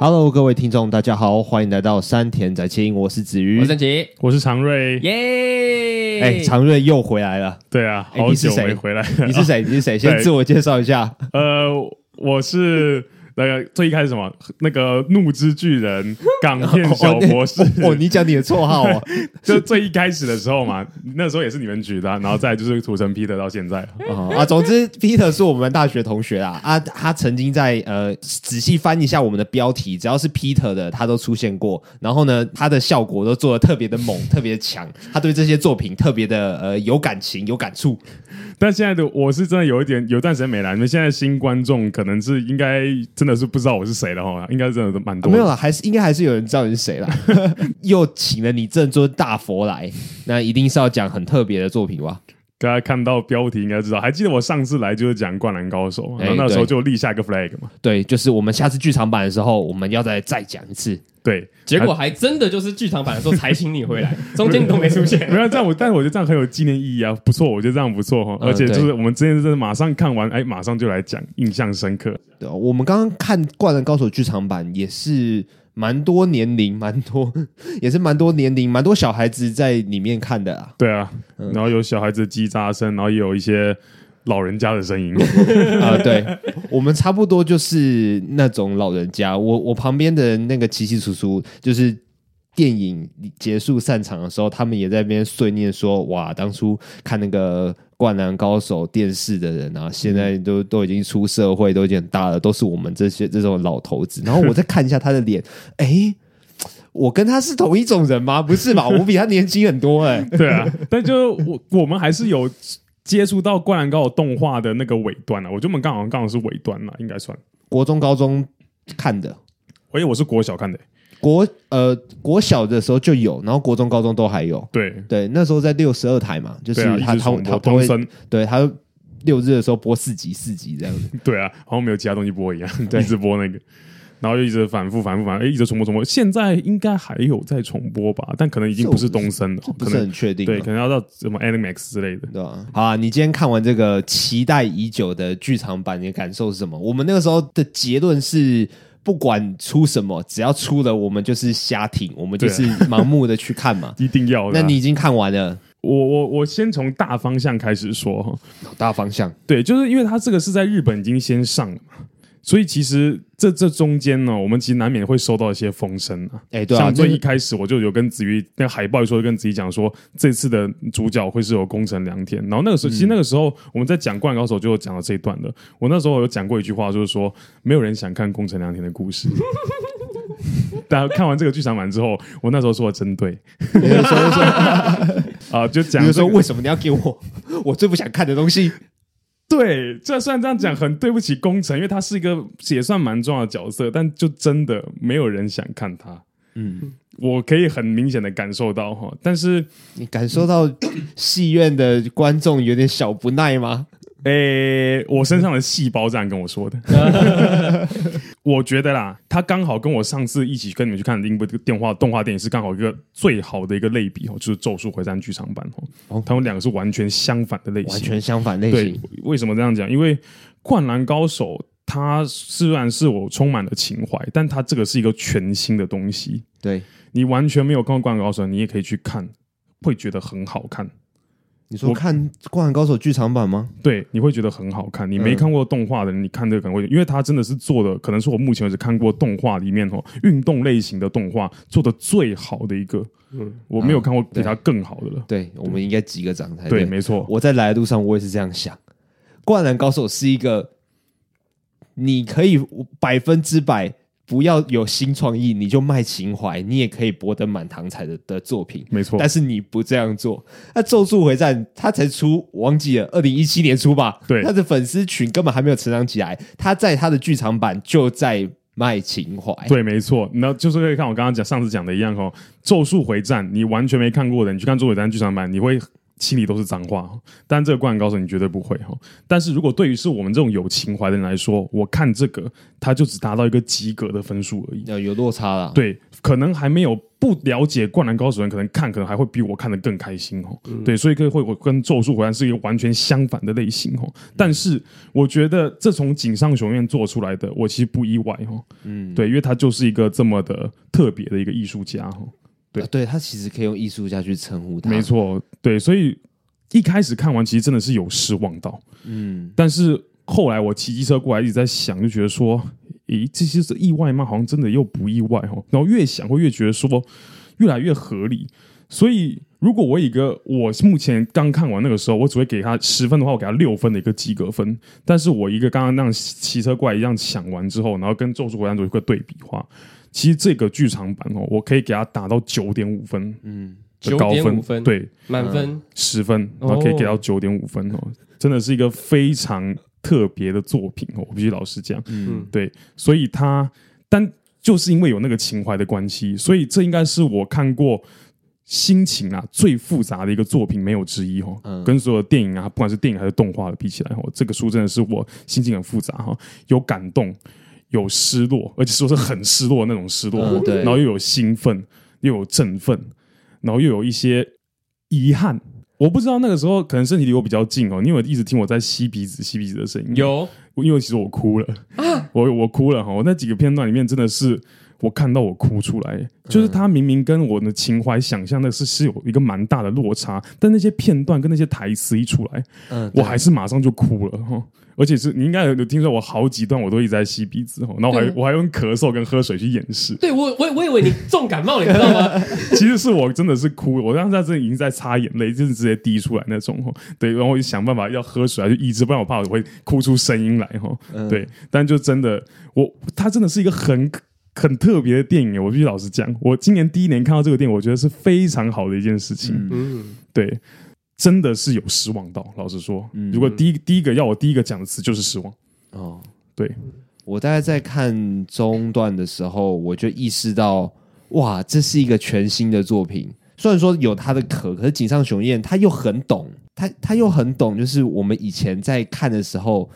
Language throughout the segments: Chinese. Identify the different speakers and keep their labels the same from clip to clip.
Speaker 1: Hello，各位听众，大家好，欢迎来到山田宅青，我是子瑜，
Speaker 2: 我是曾奇，
Speaker 3: 我是常瑞，
Speaker 2: 耶！
Speaker 1: 哎，常瑞又回来了，
Speaker 3: 对啊，好久没回来，
Speaker 1: 你是谁？你是谁？先自我介绍一下。
Speaker 3: 呃，我是。那个最一开始什么？那个怒之巨人港片小博士。
Speaker 1: 哦，你讲你的绰号哦，
Speaker 3: 就最一开始的时候嘛，那时候也是你们举的，啊，然后再就是土城 Peter 到现在。
Speaker 1: 啊啊，总之 Peter 是我们大学同学啊。啊，他曾经在呃仔细翻一下我们的标题，只要是 Peter 的他都出现过，然后呢，他的效果都做的特别的猛，特别的强，他对这些作品特别的呃有感情有感触。
Speaker 3: 但现在的我是真的有一点有段时间没来，你们现在新观众可能是应该真的是不知道我是谁了哈，应该真的都蛮多、啊。
Speaker 1: 没有啊，还是应该还是有人知道你是谁了。又请了你这尊大佛来，那一定是要讲很特别的作品吧？
Speaker 3: 大家看到标题应该知道，还记得我上次来就是讲《灌篮高手》，然后那时候就立下一个 flag 嘛。
Speaker 1: 对，就是我们下次剧场版的时候，我们要再再讲一次。
Speaker 3: 对，
Speaker 2: 结果还真的就是剧场版的时候才请你回来，中间你都没出现。
Speaker 3: 没有这样，我但是我觉得这样很有纪念意义啊，不错，我觉得这样不错哈。而且就是我们之前真的马上看完，哎，马上就来讲，印象深刻。
Speaker 1: 对，我们刚刚看《灌篮高手》剧场版也是。蛮多年龄，蛮多，也是蛮多年龄，蛮多小孩子在里面看的啊。
Speaker 3: 对啊，嗯、然后有小孩子叽喳声，然后也有一些老人家的声音
Speaker 1: 啊。对，我们差不多就是那种老人家。我我旁边的那个琪琪叔叔，就是电影结束散场的时候，他们也在那边碎念说：“哇，当初看那个。”灌篮高手电视的人啊，现在都都已经出社会，都已经很大了，都是我们这些这种老头子。然后我再看一下他的脸，哎、欸，我跟他是同一种人吗？不是吧？我比他年轻很多哎、欸。
Speaker 3: 对啊，但就我我们还是有接触到灌篮高手动画的那个尾端啊。我觉得我们刚好刚好是尾端嘛，应该算
Speaker 1: 国中高中看的。
Speaker 3: 我以为我是国小看的、欸。
Speaker 1: 国呃国小的时候就有，然后国中、高中都还有。
Speaker 3: 对
Speaker 1: 对，那时候在六十二台嘛，就是他、啊、他他他会对他六日的时候播四集四集这样子。
Speaker 3: 对啊，好像没有其他东西播一样，对，一直播那个，然后就一直反复反复反复，哎，一直重播重播。现在应该还有在重播吧，但可能已经不是东森了，
Speaker 1: 不是很确定。
Speaker 3: 对，可能要到什么 Animax 之类的，
Speaker 1: 对吧？好啊，你今天看完这个期待已久的剧场版，你的感受是什么？我们那个时候的结论是。不管出什么，只要出了，我们就是瞎听，我们就是 盲目的去看嘛，
Speaker 3: 一定要的。
Speaker 1: 那你已经看完了，
Speaker 3: 我我我先从大方向开始说哈，
Speaker 1: 大方向，
Speaker 3: 对，就是因为它这个是在日本已经先上了嘛。所以其实这这中间呢，我们其实难免会收到一些风声啊。
Speaker 1: 哎，对啊，
Speaker 3: 像最一开始我就有跟子瑜那海报说，跟子瑜讲说，这次的主角会是有宫城良田。然后那个时候，其实那个时候我们在讲《灌篮高手》就有讲到这一段的。我那时候有讲过一句话，就是说没有人想看宫城良田的故事。大家看完这个剧场版之后，我那时候说的真对。啊，就讲
Speaker 1: 说为什么你要给我我最不想看的东西？
Speaker 3: 对，这虽然这样讲很对不起工程，因为他是一个也算蛮重要的角色，但就真的没有人想看他。嗯，我可以很明显的感受到哈，但是
Speaker 1: 你感受到戏院的观众有点小不耐吗？
Speaker 3: 诶、欸，我身上的细胞这样跟我说的。我觉得啦，他刚好跟我上次一起跟你们去看的另一部电话动画电影是刚好一个最好的一个类比哦，就是《咒术回战》剧场版哦。他们两个是完全相反的类型，
Speaker 1: 完全相反类型。
Speaker 3: 对，为什么这样讲？因为《灌篮高手》它虽然是我充满了情怀，但它这个是一个全新的东西。
Speaker 1: 对，
Speaker 3: 你完全没有看过《灌篮高手》，你也可以去看，会觉得很好看。
Speaker 1: 你说看《灌篮高手》剧场版吗？
Speaker 3: 对，你会觉得很好看。你没看过动画的人，你看这个可能会，因为它真的是做的，可能是我目前为止看过动画里面哦，运动类型的动画做的最好的一个。嗯，我没有看过比它更好的了。
Speaker 1: 对，对，我们应该击个掌才。
Speaker 3: 对，没错。
Speaker 1: 我在来的路上，我也是这样想，《灌篮高手》是一个你可以百分之百。不要有新创意，你就卖情怀，你也可以博得满堂彩的的作品，
Speaker 3: 没错。
Speaker 1: 但是你不这样做，那《咒术回战》他才出，我忘记了，二零一七年出吧？
Speaker 3: 对，
Speaker 1: 他的粉丝群根本还没有成长起来，他在他的剧场版就在卖情怀。
Speaker 3: 对，没错。那就是可以看我刚刚讲上次讲的一样哦，《咒术回战》你完全没看过的，你去看《咒术回战》剧场版，你会心里都是脏话。但这个灌篮高手你绝对不会哈。但是如果对于是我们这种有情怀的人来说，我看这个，他就只达到一个及格的分数而已，
Speaker 1: 有落差了。
Speaker 3: 对，可能还没有不了解灌篮高手的人，可能看可能还会比我看的更开心哦。嗯、对，所以会我跟咒术回战是一个完全相反的类型哦。但是我觉得这从井上雄彦做出来的，我其实不意外哦。嗯，对，因为他就是一个这么的特别的一个艺术家哦。对，
Speaker 1: 啊、对他其实可以用艺术家去称呼他。
Speaker 3: 没错，对，所以一开始看完其实真的是有失望到，嗯，但是后来我骑机车过来一直在想，就觉得说，咦，这些是意外吗？好像真的又不意外哦。然后越想会越觉得说越来越合理。所以如果我以一个我目前刚看完那个时候，我只会给他十分的话，我给他六分的一个及格分。但是我一个刚刚那样骑车过来一样想完之后，然后跟咒术回战做一个对比的话。其实这个剧场版哦，我可以给他打到九点五分，嗯，九点五，分？对，
Speaker 2: 满分？
Speaker 3: 十分，然后可以给到九点五分哦，真的是一个非常特别的作品哦，我必须老实讲，嗯，对，所以他，但就是因为有那个情怀的关系，所以这应该是我看过心情啊最复杂的一个作品，没有之一哦，嗯，跟所有的电影啊，不管是电影还是动画的比起来哦，这个书真的是我心情很复杂哈，有感动。有失落，而且说是很失落的那种失落，嗯、然后又有兴奋，又有振奋，然后又有一些遗憾。我不知道那个时候可能身体离我比较近哦，你有一直听我在吸鼻子、吸鼻子的声音。
Speaker 2: 有，
Speaker 3: 因为其实我哭了，啊、我我哭了哈。我那几个片段里面真的是我看到我哭出来，嗯、就是他明明跟我的情怀想象的是是有一个蛮大的落差，但那些片段跟那些台词一出来，嗯，我还是马上就哭了哈。而且是你应该有听说我好几段我都一直在吸鼻子，然后我还我还用咳嗽跟喝水去掩饰。
Speaker 2: 对，我我我以为你重感冒了，你知道吗？
Speaker 3: 其实是我真的是哭，我当时在这里已经在擦眼泪，就是直接滴出来那种。对，然后我就想办法要喝水来就抑制，不然我怕我会哭出声音来哈。对，但就真的我他真的是一个很很特别的电影，我必须老实讲，我今年第一年看到这个电影，我觉得是非常好的一件事情。嗯，对。真的是有失望到，老实说，嗯、如果第一第一个要我第一个讲的词就是失望哦。对，
Speaker 1: 我大概在看中段的时候，我就意识到，哇，这是一个全新的作品。虽然说有他的壳，可是井上雄彦他又很懂，他他又很懂，就是我们以前在看的时候，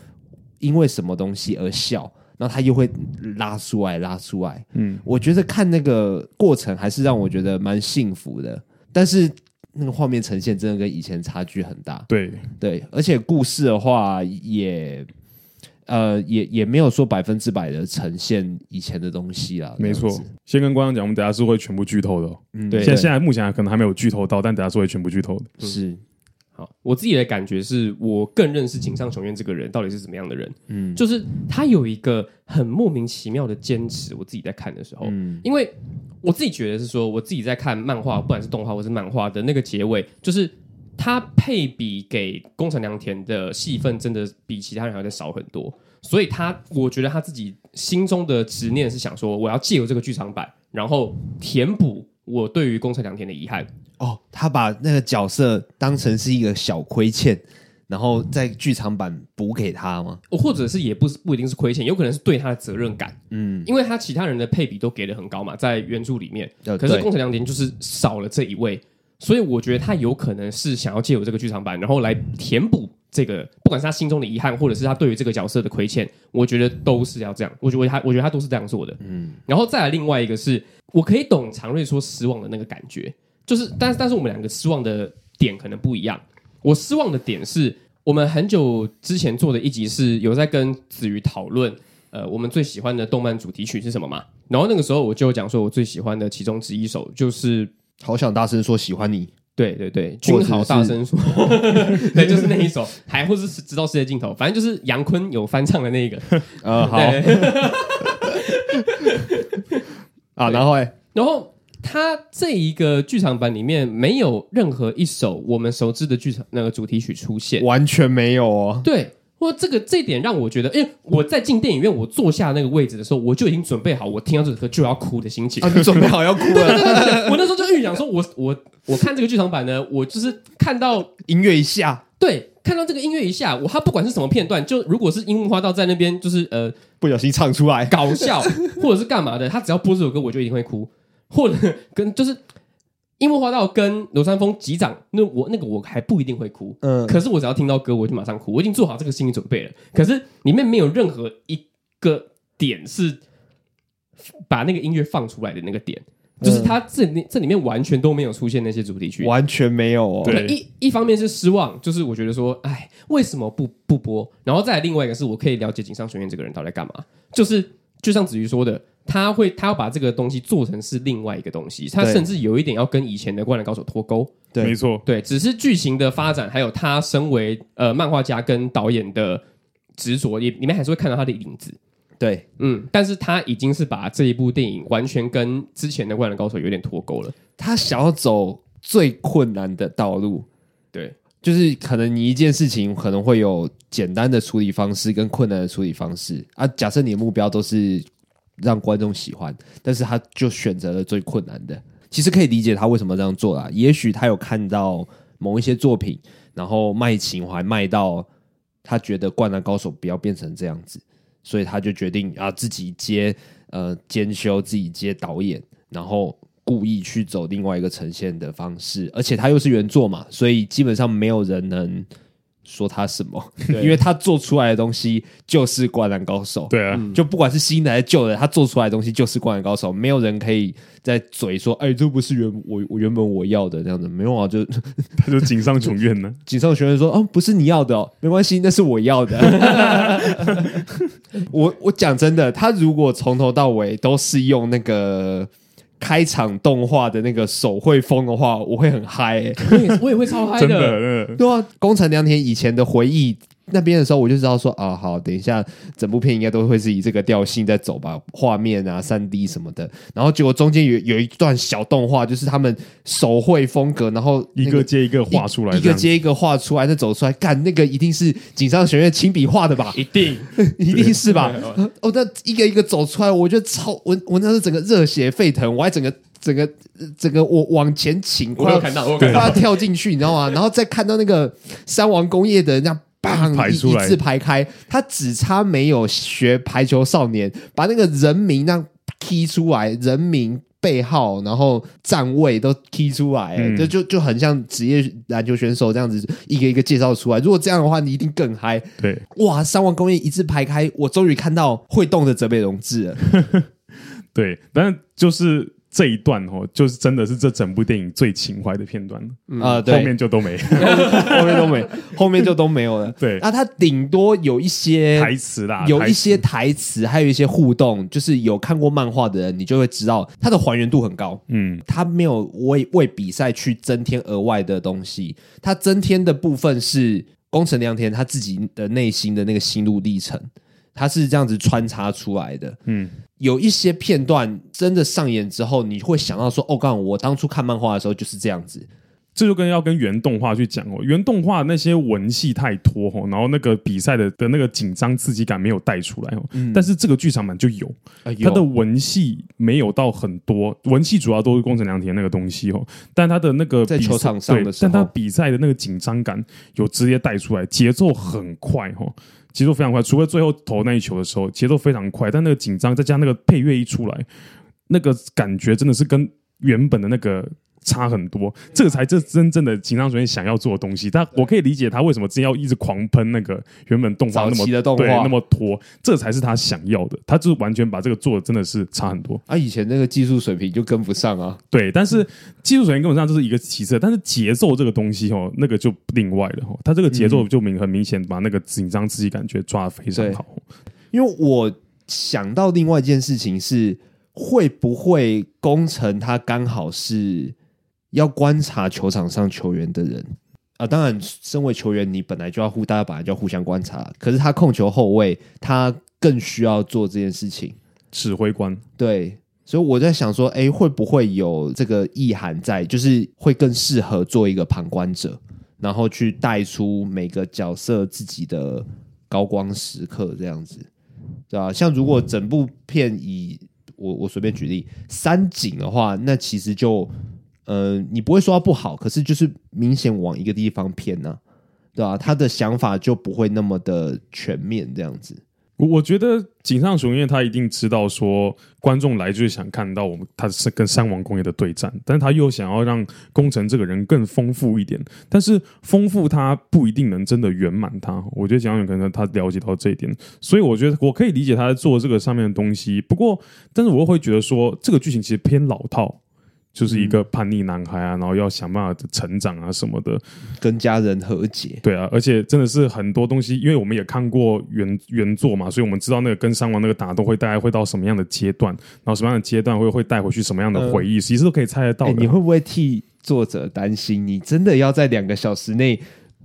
Speaker 1: 因为什么东西而笑，然后他又会拉出来拉出来。嗯，我觉得看那个过程还是让我觉得蛮幸福的，但是。那个画面呈现真的跟以前差距很大，
Speaker 3: 对
Speaker 1: 对，而且故事的话也呃也也没有说百分之百的呈现以前的东西啦。
Speaker 3: 没错，先跟观众讲，我们等下是会全部剧透的。嗯，对，现在现在目前可能还没有剧透到，但等下是会全部剧透的。
Speaker 1: 嗯、是。
Speaker 2: 好，我自己的感觉是我更认识井上雄彦这个人到底是怎么样的人。嗯，就是他有一个很莫名其妙的坚持。我自己在看的时候，嗯，因为我自己觉得是说，我自己在看漫画，不管是动画或是漫画的那个结尾，就是他配比给宫城良田的戏份真的比其他人还要再少很多。所以他，我觉得他自己心中的执念是想说，我要借由这个剧场版，然后填补我对于宫城良田的遗憾。
Speaker 1: 哦，他把那个角色当成是一个小亏欠，然后在剧场版补给他吗？
Speaker 2: 或者是也不是不一定是亏欠，有可能是对他的责任感。嗯，因为他其他人的配比都给的很高嘛，在原著里面，可是工程良田就是少了这一位，所以我觉得他有可能是想要借由这个剧场版，然后来填补这个，不管是他心中的遗憾，或者是他对于这个角色的亏欠，我觉得都是要这样。我觉得他，我觉得他都是这样做的。嗯，然后再来另外一个是我可以懂常瑞说失望的那个感觉。就是，但是，但是我们两个失望的点可能不一样。我失望的点是我们很久之前做的一集是有在跟子瑜讨论，呃，我们最喜欢的动漫主题曲是什么嘛？然后那个时候我就讲说，我最喜欢的其中之一首就是《
Speaker 1: 好想大声说喜欢你》。
Speaker 2: 对对对，君好大声说，对，就是那一首，还或是直到世界尽头，反正就是杨坤有翻唱的那个。
Speaker 1: 呃，好。啊，然后哎，
Speaker 2: 然后。他这一个剧场版里面没有任何一首我们熟知的剧场那个主题曲出现，
Speaker 1: 完全没有哦。
Speaker 2: 对，或这个这点让我觉得，因为我在进电影院，我坐下那个位置的时候，我就已经准备好，我听到这首歌就要哭的心情。
Speaker 1: 啊，你准备好要哭了？对对对对对，
Speaker 2: 我那时候就预想说我，我我我看这个剧场版呢，我就是看到
Speaker 1: 音乐一下，
Speaker 2: 对，看到这个音乐一下，我他不管是什么片段，就如果是樱木花道在那边，就是呃
Speaker 1: 不小心唱出来搞
Speaker 2: 笑，或者是干嘛的，他只要播这首歌，我就一定会哭。或者 跟就是樱木花道跟流川枫击掌，那我那个我还不一定会哭，嗯，可是我只要听到歌，我就马上哭，我已经做好这个心理准备了。可是里面没有任何一个点是把那个音乐放出来的那个点，就是他这里这里面完全都没有出现那些主题曲，
Speaker 1: 完全没有哦。
Speaker 2: 对，一一方面是失望，就是我觉得说，哎，为什么不不播？然后再来另外一个是我可以了解井上雄彦这个人到底在干嘛，就是就像子瑜说的。他会，他要把这个东西做成是另外一个东西，他甚至有一点要跟以前的《灌篮高手》脱钩。
Speaker 3: 对，没错，
Speaker 2: 对，只是剧情的发展，还有他身为呃漫画家跟导演的执着，也里面还是会看到他的影子。
Speaker 1: 对，
Speaker 2: 嗯，但是他已经是把这一部电影完全跟之前的《灌篮高手》有点脱钩了。
Speaker 1: 他想要走最困难的道路，
Speaker 2: 对，
Speaker 1: 就是可能你一件事情可能会有简单的处理方式跟困难的处理方式啊。假设你的目标都是。让观众喜欢，但是他就选择了最困难的。其实可以理解他为什么这样做啦。也许他有看到某一些作品，然后卖情怀卖到他觉得《灌篮高手》不要变成这样子，所以他就决定啊自己接呃兼修，自己接导演，然后故意去走另外一个呈现的方式。而且他又是原作嘛，所以基本上没有人能。说他什么？因为他做出来的东西就是《灌篮高手》。
Speaker 3: 对啊，
Speaker 1: 就不管是新的还是旧的，他做出来的东西就是《灌篮高手》。没有人可以在嘴说：“哎，这不是原我我原本我要的这样子。”没有啊，就
Speaker 3: 他就井上雄院呢。
Speaker 1: 井上雄院说：“哦，不是你要的哦，没关系，那是我要的。”我我讲真的，他如果从头到尾都是用那个。开场动画的那个手绘风的话，我会很嗨、欸，
Speaker 2: 我也我也会超嗨的，
Speaker 3: 的。
Speaker 1: 对啊，宫城良田以前的回忆那边的时候，我就知道说啊，好，等一下整部片应该都会是以这个调性在走吧，画面啊、三 D 什么的。然后结果中间有有一段小动画，就是他们手绘风格，然后、那个、
Speaker 3: 一个接一个画出来，
Speaker 1: 一个接一个画出来，再走出来，干那个一定是井上学院亲笔画的吧？
Speaker 2: 一定，
Speaker 1: 一定是吧？哦，那一个一个走出来，我觉得超我我那时候整个热血沸腾，我还整个。整个整个我往前倾，
Speaker 2: 快要看到，快
Speaker 1: 要跳进去，你知道吗？然后再看到那个三王工业的那样，砰一一字排开，他只差没有学排球少年，把那个人名让踢出来，人名背号，然后站位都 key 出来，嗯、就就就很像职业篮球选手这样子，一个一个介绍出来。如果这样的话，你一定更嗨。
Speaker 3: 对，
Speaker 1: 哇，三万工业一字排开，我终于看到会动的泽北荣治了。
Speaker 3: 对，但就是。这一段哦，就是真的是这整部电影最情怀的片段
Speaker 1: 啊！对，
Speaker 3: 后面就都没，
Speaker 1: 后面都没，后面就都没有了。
Speaker 3: 对，
Speaker 1: 那他顶多有一些
Speaker 3: 台词啦，
Speaker 1: 有一些台词，还有一些互动，就是有看过漫画的人，你就会知道它的还原度很高。嗯，他没有为为比赛去增添额外的东西，他增添的部分是宫城良田他自己的内心的那个心路历程。它是这样子穿插出来的，嗯，有一些片段真的上演之后，你会想到说：“哦，刚我当初看漫画的时候就是这样子。”
Speaker 3: 这就跟要跟原动画去讲哦，原动画那些文戏太拖哦，然后那个比赛的的那个紧张刺激感没有带出来哦。嗯，但是这个剧场版就有，它的文戏没有到很多，文戏主要都是宫城良田那个东西哦，但它的那个
Speaker 1: 在球场上的时候，
Speaker 3: 但它比赛的那个紧张感有直接带出来，节奏很快哦。节奏非常快，除了最后投那一球的时候，节奏非常快。但那个紧张，再加那个配乐一出来，那个感觉真的是跟原本的那个。差很多，这个才是真正的井上雄彦想要做的东西。但我可以理解他为什么之前要一直狂喷那个原本动画那么对那么拖，这才是他想要的。他就是完全把这个做的真的是差很多。
Speaker 1: 啊，以前那个技术水平就跟不上啊。
Speaker 3: 对，但是技术水平跟不上就是一个其次，但是节奏这个东西哦，那个就另外了哦。他这个节奏就明很明显把那个紧张刺激感觉抓得非常好。
Speaker 1: 因为我想到另外一件事情是，会不会工程它刚好是。要观察球场上球员的人啊，当然，身为球员，你本来就要互，大家本来就要互相观察。可是他控球后卫，他更需要做这件事情，
Speaker 3: 指挥官。
Speaker 1: 对，所以我在想说，哎，会不会有这个意涵在？就是会更适合做一个旁观者，然后去带出每个角色自己的高光时刻，这样子，对吧？像如果整部片以我我随便举例三井的话，那其实就。呃，你不会说他不好，可是就是明显往一个地方偏呢、对吧、啊？他的想法就不会那么的全面，这样子。
Speaker 3: 我我觉得井上雄彦他一定知道说观众来就是想看到我们他是跟山王工业的对战，但是他又想要让工程这个人更丰富一点，但是丰富他不一定能真的圆满他。我觉得井上可能他了解到这一点，所以我觉得我可以理解他在做这个上面的东西。不过，但是我又会觉得说这个剧情其实偏老套。就是一个叛逆男孩啊，然后要想办法成长啊什么的，
Speaker 1: 跟家人和解。
Speaker 3: 对啊，而且真的是很多东西，因为我们也看过原原作嘛，所以我们知道那个跟三王那个打斗会大概会到什么样的阶段，然后什么样的阶段会会带回去什么样的回忆，其实都可以猜得到的。
Speaker 1: 你会不会替作者担心？你真的要在两个小时内？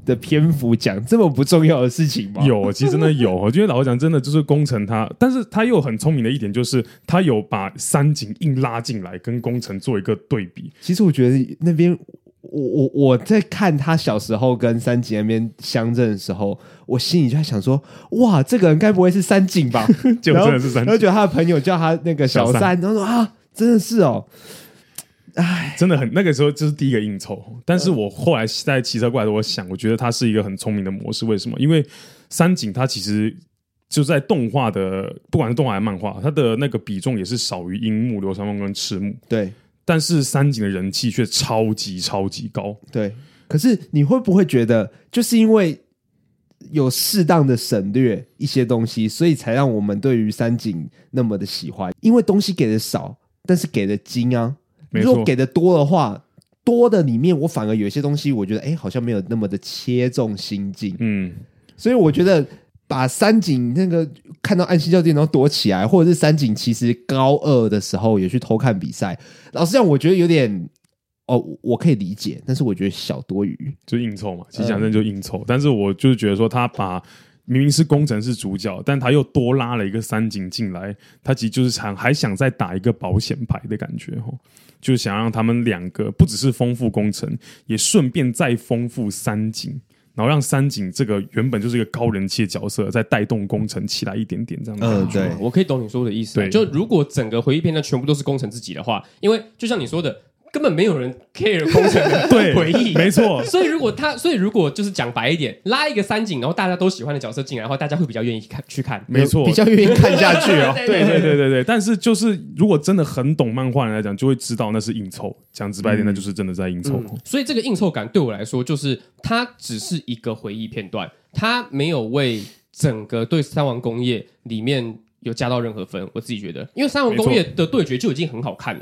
Speaker 1: 的篇幅讲这么不重要的事情吗？
Speaker 3: 有，其实真的有。我觉得老实讲，真的就是工程他，但是他又很聪明的一点就是，他有把三井硬拉进来，跟工程做一个对比。
Speaker 1: 其实我觉得那边，我我我在看他小时候跟三井那边相认的时候，我心里就在想说，哇，这个人该不会是三井吧？
Speaker 3: 就真的是三井，
Speaker 1: 然后觉得他的朋友叫他那个小三，小三然后说啊，真的是哦。
Speaker 3: 哎，真的很那个时候就是第一个应酬，但是我后来在骑车过来的，我想，我觉得它是一个很聪明的模式。为什么？因为三井它其实就在动画的，不管是动画还是漫画，它的那个比重也是少于樱木、流川枫跟赤木。
Speaker 1: 对，
Speaker 3: 但是三井的人气却超级超级高。
Speaker 1: 对，可是你会不会觉得，就是因为有适当的省略一些东西，所以才让我们对于三井那么的喜欢？因为东西给的少，但是给的精啊。如果给的多的话，多的里面我反而有一些东西，我觉得哎，好像没有那么的切中心境。嗯，所以我觉得把三井那个看到暗星教练然后躲起来，或者是三井其实高二的时候也去偷看比赛，老实讲，我觉得有点哦，我可以理解，但是我觉得小多余，
Speaker 3: 就硬凑嘛。其实讲真的就硬凑，嗯、但是我就是觉得说他把。明明是工程是主角，但他又多拉了一个三井进来，他其实就是想还想再打一个保险牌的感觉哈，就是想让他们两个不只是丰富工程，也顺便再丰富三井，然后让三井这个原本就是一个高人气的角色，再带动工程起来一点点这样。
Speaker 1: 嗯，对，
Speaker 2: 我可以懂你说的意思。对，就如果整个回忆片段全部都是工程自己的话，因为就像你说的。根本没有人 care 宫城的 回忆，
Speaker 3: 没错。
Speaker 2: 所以如果他，所以如果就是讲白一点，拉一个三井，然后大家都喜欢的角色进来的话，大家会比较愿意看去看，
Speaker 3: 没错，
Speaker 1: 比较愿意看下去哦。
Speaker 3: 对对对对对。但是就是如果真的很懂漫画人来讲，就会知道那是硬凑。讲直白点，那就是真的在硬凑。
Speaker 2: 嗯。所以这个硬凑感对我来说，就是它只是一个回忆片段，它没有为整个对三王工业里面有加到任何分。我自己觉得，因为三王工业的对决就已经很好看了。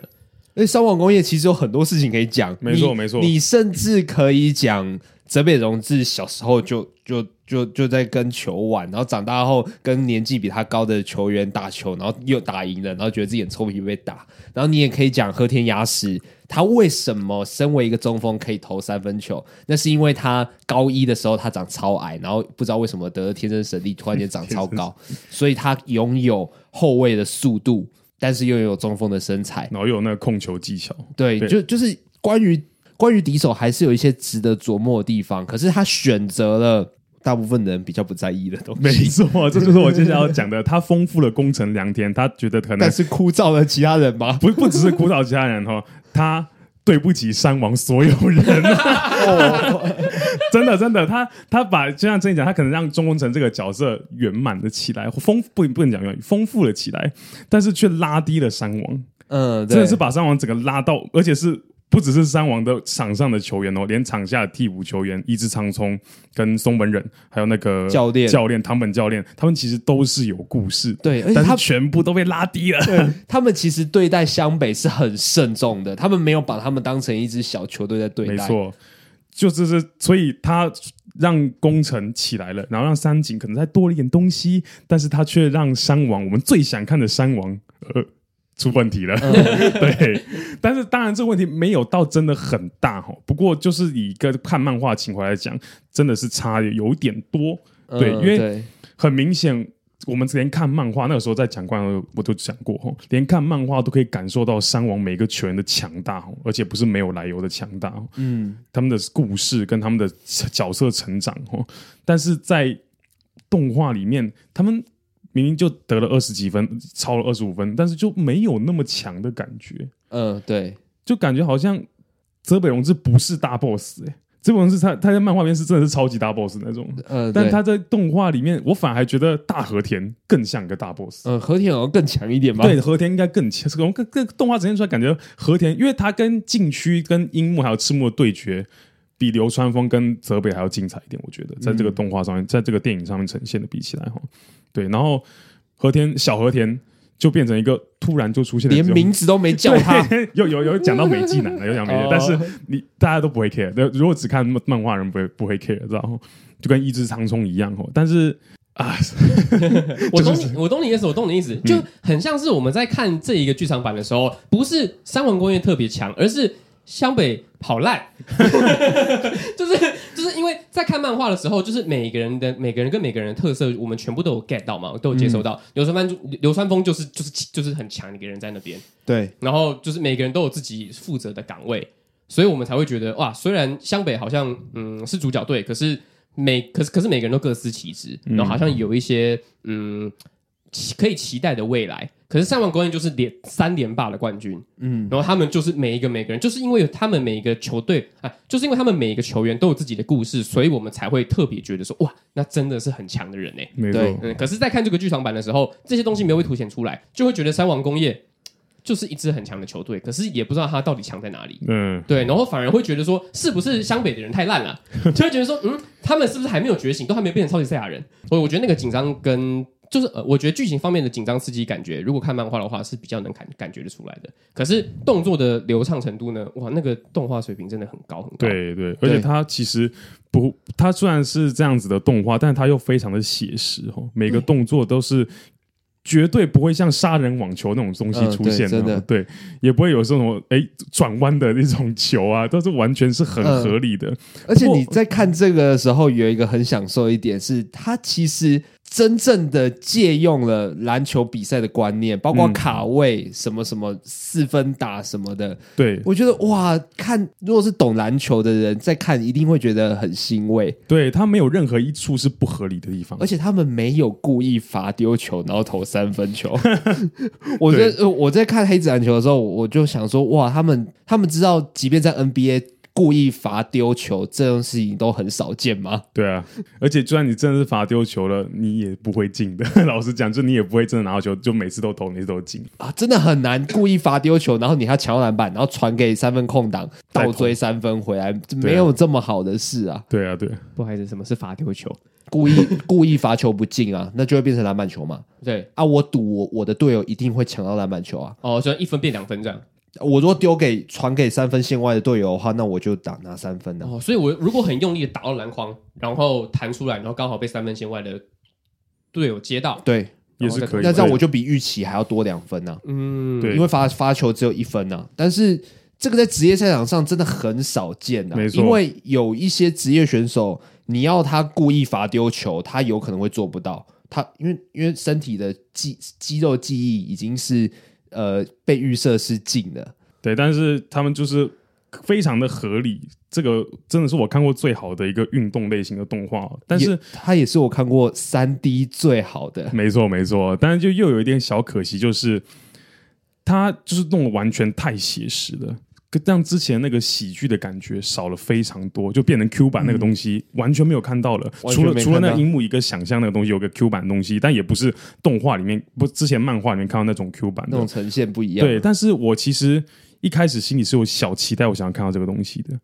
Speaker 1: 因为三网工业其实有很多事情可以讲，
Speaker 3: 没错没错，
Speaker 1: 你甚至可以讲泽北荣治小时候就就就就在跟球玩，然后长大后跟年纪比他高的球员打球，然后又打赢了，然后觉得自己很臭屁被打。然后你也可以讲和田雅史，他为什么身为一个中锋可以投三分球？那是因为他高一的时候他长超矮，然后不知道为什么得了天生神力，突然间长超高，所以他拥有后卫的速度。但是又有中锋的身材，
Speaker 3: 然后又有那个控球技巧，
Speaker 1: 对，对就就是关于关于敌手还是有一些值得琢磨的地方。可是他选择了大部分人比较不在意的东西，
Speaker 3: 没错，这就是我接下来要讲的。他丰富了宫城良田，他觉得可能
Speaker 1: 但是枯燥了其他人吧？
Speaker 3: 不，不只是枯燥其他人哈，他。对不起，山王所有人。真的，真的，他他把就像真讲，他可能让中宫城这个角色圆满了起来，丰不不能讲圆，丰富了起来，但是却拉低了山王。嗯，真的是把山王整个拉到，而且是。不只是山王的场上的球员哦，连场下的替补球员伊织昌充跟松本忍，还有那个教练教练堂本教练，他们其实都是有故事，
Speaker 1: 对，
Speaker 3: 而且他全部都被拉低了。
Speaker 1: 他们其实对待湘北是很慎重的，他们没有把他们当成一支小球队在对待。
Speaker 3: 没错，就是是所以他让工程起来了，然后让三井可能再多了一点东西，但是他却让山王我们最想看的山王呃。出问题了，对，但是当然这个问题没有到真的很大哈，不过就是以一个看漫画情怀来讲，真的是差有点多，对，因为很明显，我们连看漫画那个时候在讲过，我都讲过哈，连看漫画都可以感受到山王每个球员的强大，而且不是没有来由的强大，嗯，他们的故事跟他们的角色成长哈，但是在动画里面，他们。明明就得了二十几分，超了二十五分，但是就没有那么强的感觉。
Speaker 1: 嗯，对，
Speaker 3: 就感觉好像泽北荣治不是大 boss 哎、欸，这部分是他他在漫画里面是真的是超级大 boss 那种，呃，但他在动画里面，我反而还觉得大和田更像一个大 boss。
Speaker 1: 嗯，和田好像更强一点吧？
Speaker 3: 对，和田应该更强。这种更更动画呈现出来，感觉和田，因为他跟禁区、跟樱木还有赤木的对决，比流川枫跟泽北还要精彩一点。我觉得，在这个动画上面，在这个电影上面呈现的比起来哈，对，然后和田小和田。就变成一个突然就出现，
Speaker 1: 连名字都没叫他，
Speaker 3: 有有有讲到美纪男了，有讲美纪，但是你大家都不会 care。如果只看漫画人不会不会 care，知道吗？就跟一只苍松一样哦。但是啊，
Speaker 2: 我懂你，我懂你意思，我懂你意思，就很像是我们在看这一个剧场版的时候，不是三文工业特别强，而是。湘北好烂，就是就是因为在看漫画的时候，就是每个人的每个人跟每个人的特色，我们全部都有 get 到嘛，都有接收到。嗯、流川枫流川枫就是就是就是很强一个人在那边，
Speaker 1: 对。然后
Speaker 2: 就是每个人都有自己负责的岗位，所以我们才会觉得哇，虽然湘北好像嗯是主角队，可是每可是可是每个人都各司其职，然后好像有一些嗯可以期待的未来。可是三王工业就是连三连霸的冠军，嗯，然后他们就是每一个每个人，就是因为有他们每一个球队啊，就是因为他们每一个球员都有自己的故事，所以我们才会特别觉得说，哇，那真的是很强的人哎，
Speaker 3: 没错，
Speaker 2: 嗯。可是，在看这个剧场版的时候，这些东西没有被凸显出来，就会觉得三王工业就是一支很强的球队，可是也不知道他到底强在哪里，嗯，对，然后反而会觉得说，是不是湘北的人太烂了，就会觉得说，嗯，他们是不是还没有觉醒，都还没有变成超级赛亚人？所以我觉得那个紧张跟。就是呃，我觉得剧情方面的紧张刺激感觉，如果看漫画的话是比较能感感觉得出来的。可是动作的流畅程度呢？哇，那个动画水平真的很高很高。
Speaker 3: 对对，而且它其实不，它虽然是这样子的动画，但是它又非常的写实哦，每个动作都是。绝对不会像杀人网球那种东西出现的，嗯、对，对，也不会有这种哎转弯的那种球啊，都是完全是很合理的。嗯、
Speaker 1: 而且你在看这个的时候，有一个很享受一点是，它其实真正的借用了篮球比赛的观念，包括卡位什么什么四分打什么的。
Speaker 3: 对，
Speaker 1: 我觉得哇，看如果是懂篮球的人在看，一定会觉得很欣慰。
Speaker 3: 对，他没有任何一处是不合理的地方，
Speaker 1: 而且他们没有故意罚丢球，然后投三分球。我在对我在看黑子篮球的时候，我就想说，哇，他们他们知道，即便在 NBA 故意罚丢球这种事情都很少见吗？
Speaker 3: 对啊，而且就算你真的是罚丢球了，你也不会进的。老实讲，就你也不会真的拿到球，就每次都投，每次都进
Speaker 1: 啊，真的很难故意罚丢球，然后你还抢到篮板，然后传给三分空档，倒追三分回来，没有这么好的事啊。
Speaker 3: 对啊，对，
Speaker 2: 不好意思，什么是罚丢球？
Speaker 1: 故意 故意罚球不进啊，那就会变成篮板球嘛。
Speaker 2: 对
Speaker 1: 啊，我赌我我的队友一定会抢到篮板球啊。
Speaker 2: 哦，所以一分变两分这样。
Speaker 1: 我如果丢给传给三分线外的队友的话，那我就打拿三分了。
Speaker 2: 哦，所以我如果很用力的打到篮筐，然后弹出来，然后刚好被三分线外的队友接到，
Speaker 1: 对，
Speaker 3: 也是可以。
Speaker 1: 那这样我就比预期还要多两分呢、啊。嗯，对，因为罚罚球只有一分呢、啊，但是这个在职业赛场上真的很少见啊。没错，因为有一些职业选手。你要他故意罚丢球，他有可能会做不到。他因为因为身体的肌肌肉记忆已经是呃被预设是禁的，
Speaker 3: 对。但是他们就是非常的合理，这个真的是我看过最好的一个运动类型的动画。但是
Speaker 1: 它也是我看过三 D 最好的，
Speaker 3: 没错没错。但是就又有一点小可惜，就是它就是弄的完全太写实了。让之前那个喜剧的感觉少了非常多，就变成 Q 版那个东西，嗯、完全没有看到了。除了除了那樱木一个想象那个东西有个 Q 版的东西，但也不是动画里面不之前漫画里面看到那种 Q 版的
Speaker 1: 那种呈现不一样。
Speaker 3: 对，但是我其实一开始心里是有小期待，我想要看到这个东西的，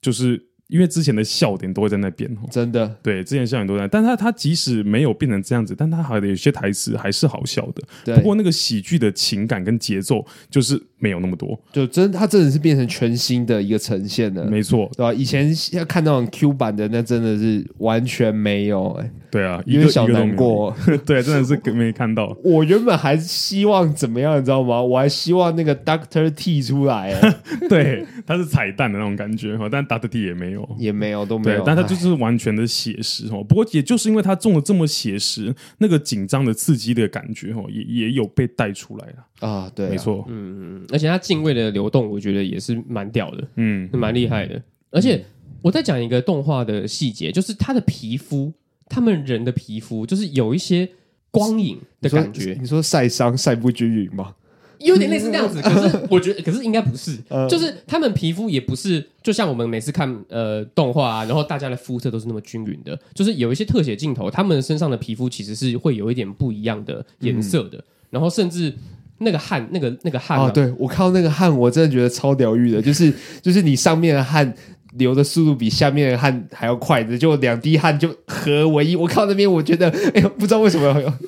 Speaker 3: 就是。因为之前的笑点都会在那边，
Speaker 1: 真的
Speaker 3: 对，之前笑点都在，但他他即使没有变成这样子，但他还有些台词还是好笑的。对不过那个喜剧的情感跟节奏就是没有那么多，
Speaker 1: 就真它真的是变成全新的一个呈现了，
Speaker 3: 没错，
Speaker 1: 对吧？以前要看那种 Q 版的，那真的是完全没有、欸，哎，
Speaker 3: 对啊，
Speaker 1: 有点小难过，
Speaker 3: 对，真的是没看到。
Speaker 1: 我原本还希望怎么样，你知道吗？我还希望那个 Doctor T 出来、欸，
Speaker 3: 对，他是彩蛋的那种感觉哈，但 Doctor T 也没有，
Speaker 1: 也没有都。没有，
Speaker 3: 但他就是完全的写实哦。不过也就是因为他中了这么写实，那个紧张的刺激的感觉哦，也也有被带出来了
Speaker 1: 啊。对啊，
Speaker 3: 没错，
Speaker 2: 嗯嗯，而且他敬畏的流动，我觉得也是蛮屌的，嗯，蛮厉害的。而且我再讲一个动画的细节，就是他的皮肤，他们人的皮肤就是有一些光影的感觉。
Speaker 1: 你说晒伤晒不均匀吗？
Speaker 2: 有点类似那样子。可是我觉得，可是应该不是，就是他们皮肤也不是，就像我们每次看呃动画啊，然后大家的肤色都是那么均匀的，就是有一些特写镜头，他们身上的皮肤其实是会有一点不一样的颜色的，然后甚至。那个汗，那个那个汗、啊、
Speaker 1: 对，我看到那个汗，我真的觉得超疗愈的，就是就是你上面的汗流的速度比下面的汗还要快的，就两滴汗就合为一。我看到那边，我觉得哎呦，不知道为什么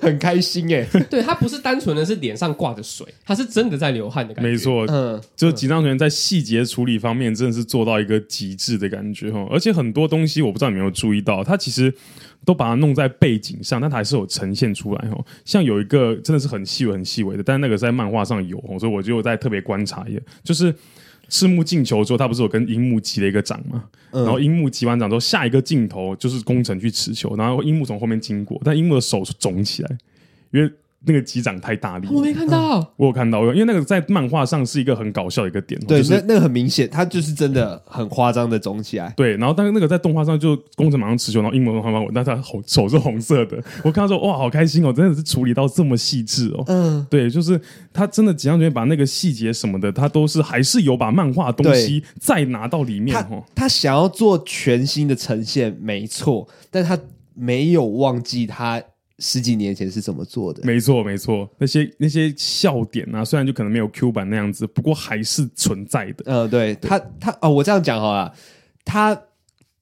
Speaker 1: 很开心哎。
Speaker 2: 对，它不是单纯的是脸上挂着水，它是真的在流汗的感觉。
Speaker 3: 没错，嗯，就吉藏人在细节处理方面真的是做到一个极致的感觉哈，而且很多东西我不知道你有没有注意到，它其实。都把它弄在背景上，但它还是有呈现出来哦。像有一个真的是很细微、很细微的，但那个在漫画上有，所以我就在特别观察一下。就是赤木进球之后，他不是有跟樱木击了一个掌嘛？嗯、然后樱木击完掌之后，下一个镜头就是宫城去持球，然后樱木从后面经过，但樱木的手肿起来，因为。那个击掌太大力，
Speaker 2: 我没看到，
Speaker 3: 嗯，我有看到，因为那个在漫画上是一个很搞笑的一个点，
Speaker 1: 对，
Speaker 3: 就是，
Speaker 1: 那那个很明显，他就是真的很夸张的肿起来，
Speaker 3: 对，然后但是那个在动画上就工程马上持久，然后樱木从后面，但他红手是红色的，我看到说哇，好开心哦，真的是处理到这么细致哦，嗯，对，就是他真的吉冈君把那个细节什么的，他都是还是有把漫画东西再拿到里面，
Speaker 1: 他他想要做全新的呈现，没错，但他没有忘记他。十几年前是怎么做的？
Speaker 3: 没错，没错，那些那些笑点啊，虽然就可能没有 Q 版那样子，不过还是存在的。
Speaker 1: 呃，对，对他，他哦，我这样讲好了，他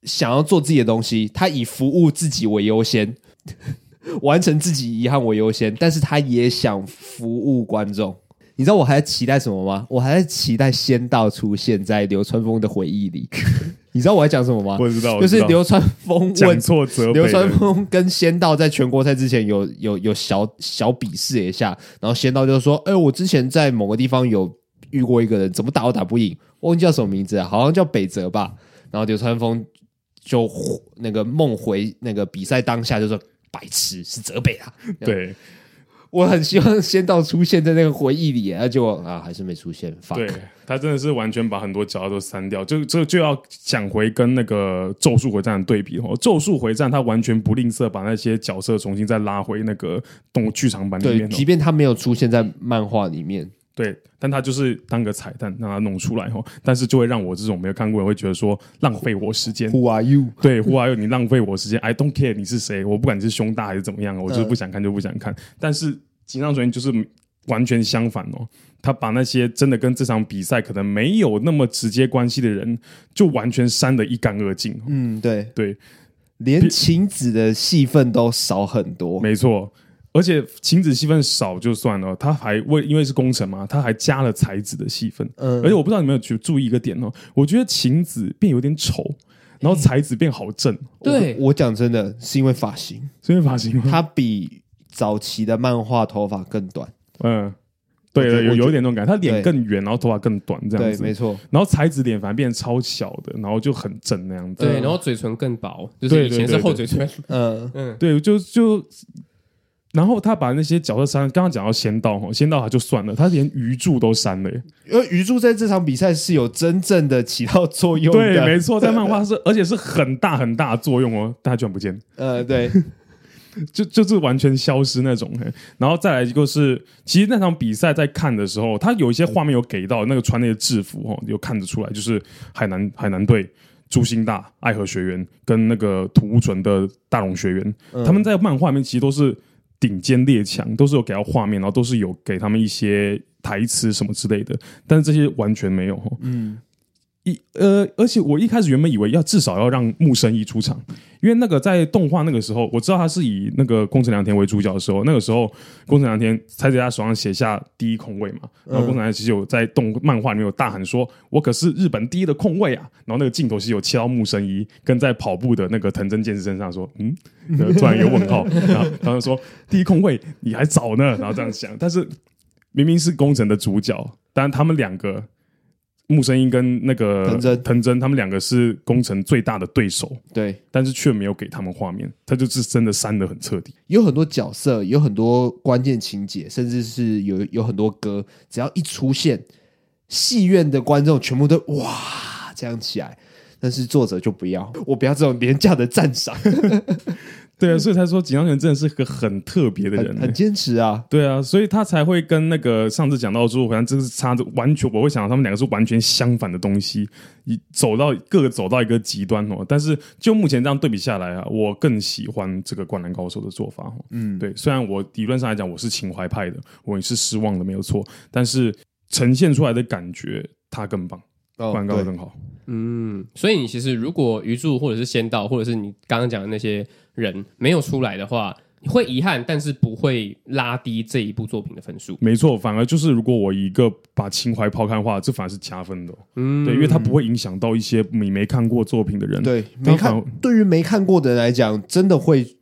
Speaker 1: 想要做自己的东西，他以服务自己为优先，完成自己遗憾为优先，但是他也想服务观众。你知道我还在期待什么吗？我还在期待仙道出现在流川枫的回忆里。你知道我在讲什么吗？
Speaker 3: 不知道，
Speaker 1: 就是流川枫
Speaker 3: 问错责备。
Speaker 1: 流川枫跟仙道在全国赛之前有有有小小比试一下，然后仙道就说：“哎、欸，我之前在某个地方有遇过一个人，怎么打都打不赢，忘记叫什么名字啊？好像叫北泽吧。”然后流川枫就那个梦回那个比赛当下就说：“白痴，是泽北啊。”
Speaker 3: 对。
Speaker 1: 我很希望仙道出现在那个回忆里，而就啊还是没出现。
Speaker 3: 对，他真的是完全把很多角色都删掉，就这就要讲回跟那个咒术回战的对比哦。咒术回战他完全不吝啬把那些角色重新再拉回那个动剧场版里面。
Speaker 1: 对，即便他没有出现在漫画里面，
Speaker 3: 对，但他就是当个彩蛋让他弄出来哈。但是就会让我这种没有看过人会觉得说浪费我时间。
Speaker 1: Who are you？
Speaker 3: 对，Who are you？你浪费我时间。I don't care 你是谁，我不管你是胸大还是怎么样，我就是不想看就不想看。呃、但是。井上雄彦就是完全相反哦，他把那些真的跟这场比赛可能没有那么直接关系的人，就完全删得一干二净。
Speaker 1: 嗯，对
Speaker 3: 对，
Speaker 1: 连晴子的戏份都少很多。
Speaker 3: 没错，而且晴子戏份少就算了，他还为因为是工程嘛，他还加了才子的戏份。嗯，而且我不知道你们有没有去注意一个点哦，我觉得晴子变有点丑，然后才子变好正。
Speaker 2: 对，
Speaker 1: 我讲真的是因为发型，
Speaker 3: 是因为发型吗？
Speaker 1: 他比。早期的漫画头发更短，
Speaker 3: 嗯，对，有有一点那种感觉，他脸更圆，然后头发更短，这样子，
Speaker 1: 对，没错。
Speaker 3: 然后才子脸反而变超小的，然后就很正那样子，
Speaker 2: 对，然后嘴唇更薄，就是以前是厚嘴唇，
Speaker 1: 嗯。嗯，
Speaker 3: 对，就就，然后他把那些角色删，刚刚讲到仙道哈，仙道他就算了，他连鱼柱都删了，
Speaker 1: 因为鱼柱在这场比赛是有真正的起到作用的，
Speaker 3: 对，没错，在漫画是，而且是很大很大的作用哦，但他居然不见，
Speaker 1: 呃，对。
Speaker 3: 就就是完全消失那种，然后再来一个是，其实那场比赛在看的时候，他有一些画面有给到那个穿那个制服哦，有看得出来，就是海南海南队、朱星大、爱河学员跟那个土屋纯的大龙学园，他们在漫画里面其实都是顶尖列强，都是有给到画面，然后都是有给他们一些台词什么之类的，但是这些完全没有，嗯。一呃，而且我一开始原本以为要至少要让木生一出场，因为那个在动画那个时候，我知道他是以那个宫城良田为主角的时候，那个时候宫城良田才在他手上写下第一空位嘛，然后宫城良田其实有在动漫画里面有大喊说：“我可是日本第一的空位啊！”然后那个镜头其实有切到木生一跟在跑步的那个藤真健身上说：“嗯，突然有问号。”然后他就说：“第一空位你还早呢。”然后这样想，但是明明是宫城的主角，但他们两个。木生音跟那个藤真，藤真他们两个是工程最大的对手，
Speaker 1: 对，
Speaker 3: 但是却没有给他们画面，他就是真的删得很彻底。
Speaker 1: 有很多角色，有很多关键情节，甚至是有有很多歌，只要一出现，戏院的观众全部都哇这样起来，但是作者就不要，我不要这种廉价的赞赏。
Speaker 3: 对啊，所以才说井上雄真的是个很特别的人，
Speaker 1: 很坚持啊。
Speaker 3: 对啊，所以他才会跟那个上次讲到说，好像这是差着完全，我会想到他们两个是完全相反的东西，一走到各个走到一个极端哦。但是就目前这样对比下来啊，我更喜欢这个《灌篮高手》的做法。嗯，对，虽然我理论上来讲我是情怀派的，我也是失望的没有错，但是呈现出来的感觉他更棒。灌溉的更好，
Speaker 2: 嗯，所以你其实如果鱼柱或者是仙道，或者是你刚刚讲的那些人没有出来的话，你会遗憾，但是不会拉低这一部作品的分数。
Speaker 3: 没错，反而就是如果我一个把情怀抛开的话，这反而是加分的。嗯，对，因为它不会影响到一些你没看过作品的人。
Speaker 1: 对，没看，对于没看过的人来讲，真的会。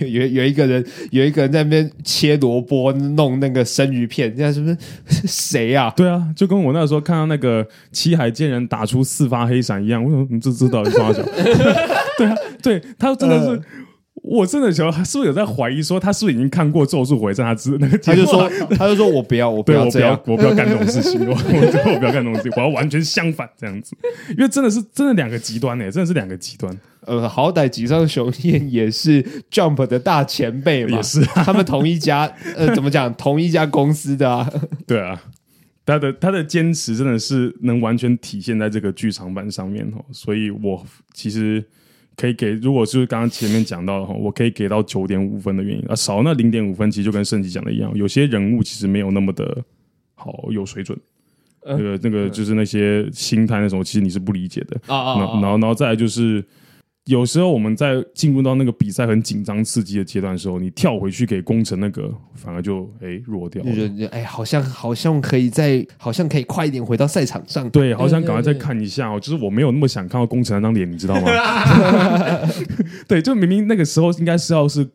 Speaker 1: 有有有一个人，有一个人在那边切萝卜弄那个生鱼片，人家是不是 谁呀？
Speaker 3: 对啊，就跟我那时候看到那个七海剑人打出四发黑闪一样，为什么你这知道？发小？对啊，对他真的是。呃我真的觉得，是不是有在怀疑说，他是不是已经看过《咒术回战》？他知那个，
Speaker 1: 他就说，他就说我不要，我不要，
Speaker 3: 我不要，我不要干这种事情，我 我我不要干这种事情，我要完全相反这样子，因为真的是真的两个极端呢，真的是两个极端。
Speaker 1: 呃，好歹吉上雄彦也是 Jump 的大前辈嘛，
Speaker 3: 也是
Speaker 1: 他们同一家，呃，怎么讲，同一家公司的啊？
Speaker 3: 对啊，他的他的坚持真的是能完全体现在这个剧场版上面哦，所以我其实。可以给，如果就是刚刚前面讲到的话，我可以给到九点五分的原因。啊，少那零点五分，其实就跟圣吉讲的一样，有些人物其实没有那么的好有水准，那个那个就是那些心态那种，其实你是不理解的。啊，然后然后再来就是。有时候我们在进入到那个比赛很紧张刺激的阶段的时候，你跳回去给宫城那个，反而就哎弱掉了。就觉得
Speaker 1: 哎，好像好像可以再，好像可以快一点回到赛场上。
Speaker 3: 对，好想赶快再看一下哦。就是我没有那么想看到宫城那张脸，你知道吗？对，就明明那个时候应该是要是。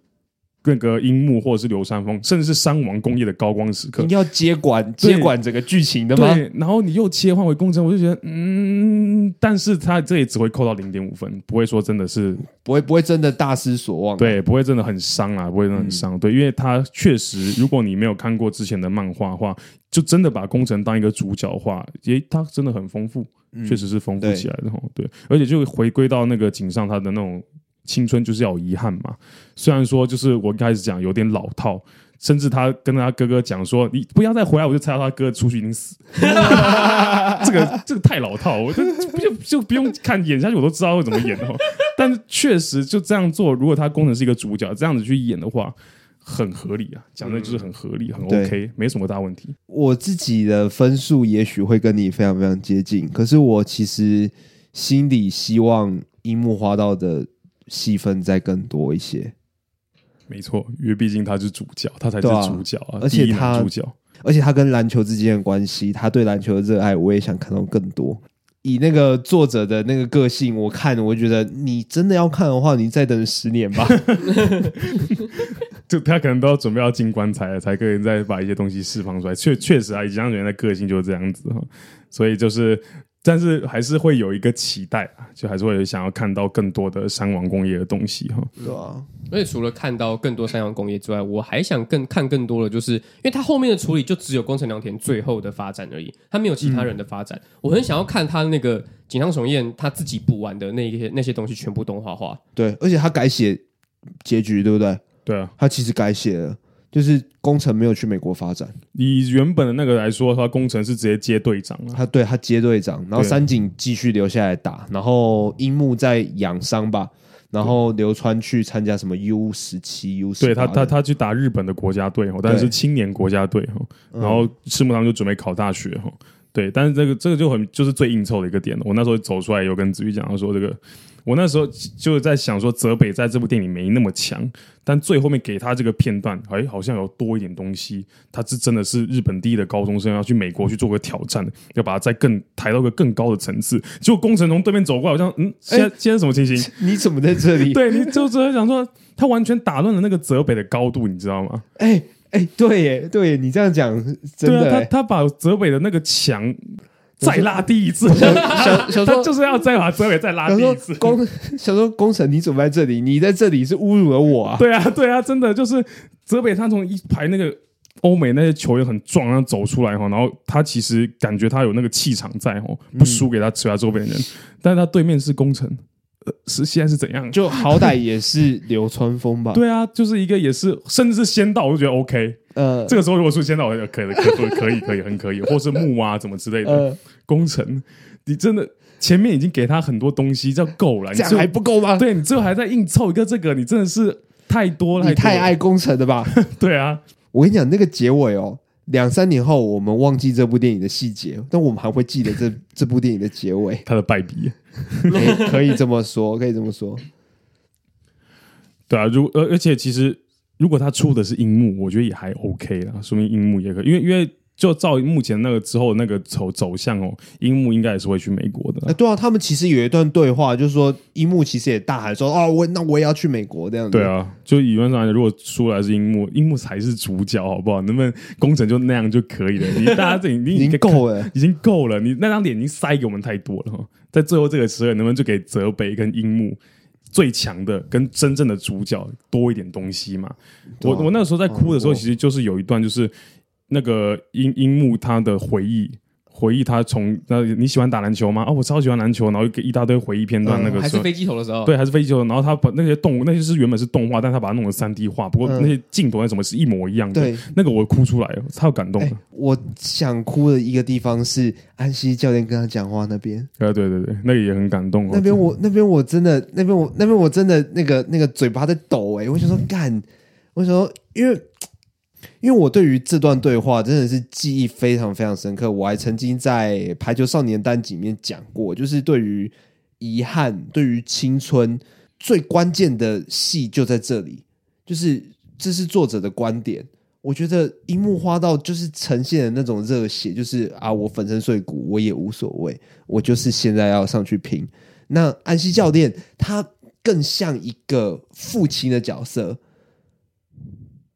Speaker 3: 那个樱木或者是流川枫，甚至是山王工业的高光时刻，
Speaker 1: 你要接管接管整个剧情的吗？
Speaker 3: 对，然后你又切换为工程，我就觉得，嗯，但是他这也只会扣到零点五分，不会说真的是
Speaker 1: 不会不会真的大失所望，
Speaker 3: 对，不会真的很伤啊，不会真的很伤，嗯、对，因为他确实，如果你没有看过之前的漫画的话，就真的把工程当一个主角的话，诶，他真的很丰富，确实是丰富起来的，嗯、对，对，而且就回归到那个井上他的那种。青春就是要有遗憾嘛，虽然说就是我一开始讲有点老套，甚至他跟他哥哥讲说，你不要再回来，我就猜到他哥出去已经死。这个这个太老套，我就就就不用看演下去，我都知道会怎么演哦。但是确实就这样做，如果他工程是一个主角，这样子去演的话，很合理啊，讲的就是很合理，很 OK，没什么大问题。
Speaker 1: 我自己的分数也许会跟你非常非常接近，可是我其实心里希望樱木花道的。戏份再更多一些，
Speaker 3: 没错，因为毕竟他是主角，他才是主角啊，
Speaker 1: 而且他
Speaker 3: 主角，
Speaker 1: 而且他跟篮球之间的关系，他对篮球的热爱，我也想看到更多。以那个作者的那个个性，我看，我觉得你真的要看的话，你再等十年吧。
Speaker 3: 就他可能都要准备要进棺材了，才可以再把一些东西释放出来。确确实啊，以井上雄彦的个性就是这样子哈，所以就是。但是还是会有一个期待啊，就还是会想要看到更多的三王工业的东西哈。
Speaker 1: 对啊，
Speaker 2: 而且除了看到更多三王工业之外，我还想更看更多的，就是因为他后面的处理就只有宫城良田最后的发展而已，他没有其他人的发展。嗯、我很想要看他那个井上雄彦他自己补完的那些那些东西全部动画化。
Speaker 1: 对，而且他改写结局，对不对？
Speaker 3: 对啊，
Speaker 1: 他其实改写了。就是工程没有去美国发展，
Speaker 3: 以原本的那个来说的话，宫城是直接接队长了。
Speaker 1: 他对他接队长，然后三井继续留下来打，然后樱木在养伤吧，然后流川去参加什么 U 十七 U 十，
Speaker 3: 对他他他去打日本的国家队，但是青年国家队哈，然后赤木堂就准备考大学哈，对，但是这个这个就很就是最硬凑的一个点了。我那时候走出来有跟子瑜讲，他说这个。我那时候就在想说，泽北在这部电影没那么强，但最后面给他这个片段，哎，好像有多一点东西。他是真的是日本第一的高中生，要去美国去做个挑战，要把他再更抬到一个更高的层次。结果工程从对面走过来，好像嗯，现在现在什么情形？
Speaker 1: 你怎么在这里？
Speaker 3: 对，你就只会想说，他完全打乱了那个泽北的高度，你知道吗？
Speaker 1: 哎哎，对耶，对耶，你这样讲真的，
Speaker 3: 他他把泽北的那个墙。再拉低一次，想
Speaker 1: 想想说
Speaker 3: 就是要再把泽北再拉低一次。
Speaker 1: 工想说工程，你怎么在这里？你在这里是侮辱了我啊！
Speaker 3: 对啊，对啊，真的就是泽北他从一排那个欧美那些球员很壮，然后走出来哈，然后他其实感觉他有那个气场在哦，不输给他其他周边人。但是他对面是宫城，呃，是现在是怎样？
Speaker 1: 就好歹也是流川枫吧？
Speaker 3: 对啊，就是一个也是，甚至是仙道，我就觉得 OK。呃，这个时候如果说仙道，我可以可以可以可以很可以，或是木啊怎么之类的。工程，你真的前面已经给他很多东西，叫够了，
Speaker 1: 这样还不够吗？
Speaker 3: 对，你最后还在硬凑一个这个，你真的是太多了，
Speaker 1: 你太爱工程了吧？
Speaker 3: 对啊，
Speaker 1: 我跟你讲那个结尾哦。两三年后，我们忘记这部电影的细节，但我们还会记得这 这部电影的结尾。
Speaker 3: 他的败笔，
Speaker 1: 可以这么说，可以这么说。
Speaker 3: 对啊，如而而且其实，如果他出的是樱木，我觉得也还 OK 啦，说明樱木也可以，因为因为。就照目前那个之后那个走走向哦，樱木应该也是会去美国的。
Speaker 1: 哎，对啊，他们其实有一段对话，就是说樱木其实也大喊说：“哦，我那我也要去美国这样子。”
Speaker 3: 对啊，就理论上，如果出来是樱木，樱木才是主角，好不好？能不能工程就那样就可以了？你大家这已经
Speaker 1: 已经够了，
Speaker 3: 已经够了。你那张脸已经塞给我们太多了哈，在最后这个时候，能不能就给泽北跟樱木最强的跟真正的主角多一点东西嘛？啊、我我那个时候在哭的时候，其实就是有一段就是。那个樱樱木他的回忆，回忆他从那你喜欢打篮球吗？哦，我超喜欢篮球，然后一大堆回忆片段。那个
Speaker 2: 还是飞机头的时候，
Speaker 3: 对，还是飞机头。然后他把那些动物，那些是原本是动画，但他把它弄成三 D 画。不过那些镜头那什么是一模一样的。对，那个我哭出来了，超感动的。
Speaker 1: 我想哭的一个地方是安西教练跟他讲话那边。
Speaker 3: 啊，对对对，那个也很感动。
Speaker 1: 那边我那边我真的那边我那边我真的那个那个嘴巴在抖哎！我想说干，我想说因为。因为我对于这段对话真的是记忆非常非常深刻，我还曾经在《排球少年》单集里面讲过，就是对于遗憾、对于青春最关键的戏就在这里，就是这是作者的观点。我觉得樱木花道就是呈现的那种热血，就是啊，我粉身碎骨我也无所谓，我就是现在要上去拼。那安西教练他更像一个父亲的角色，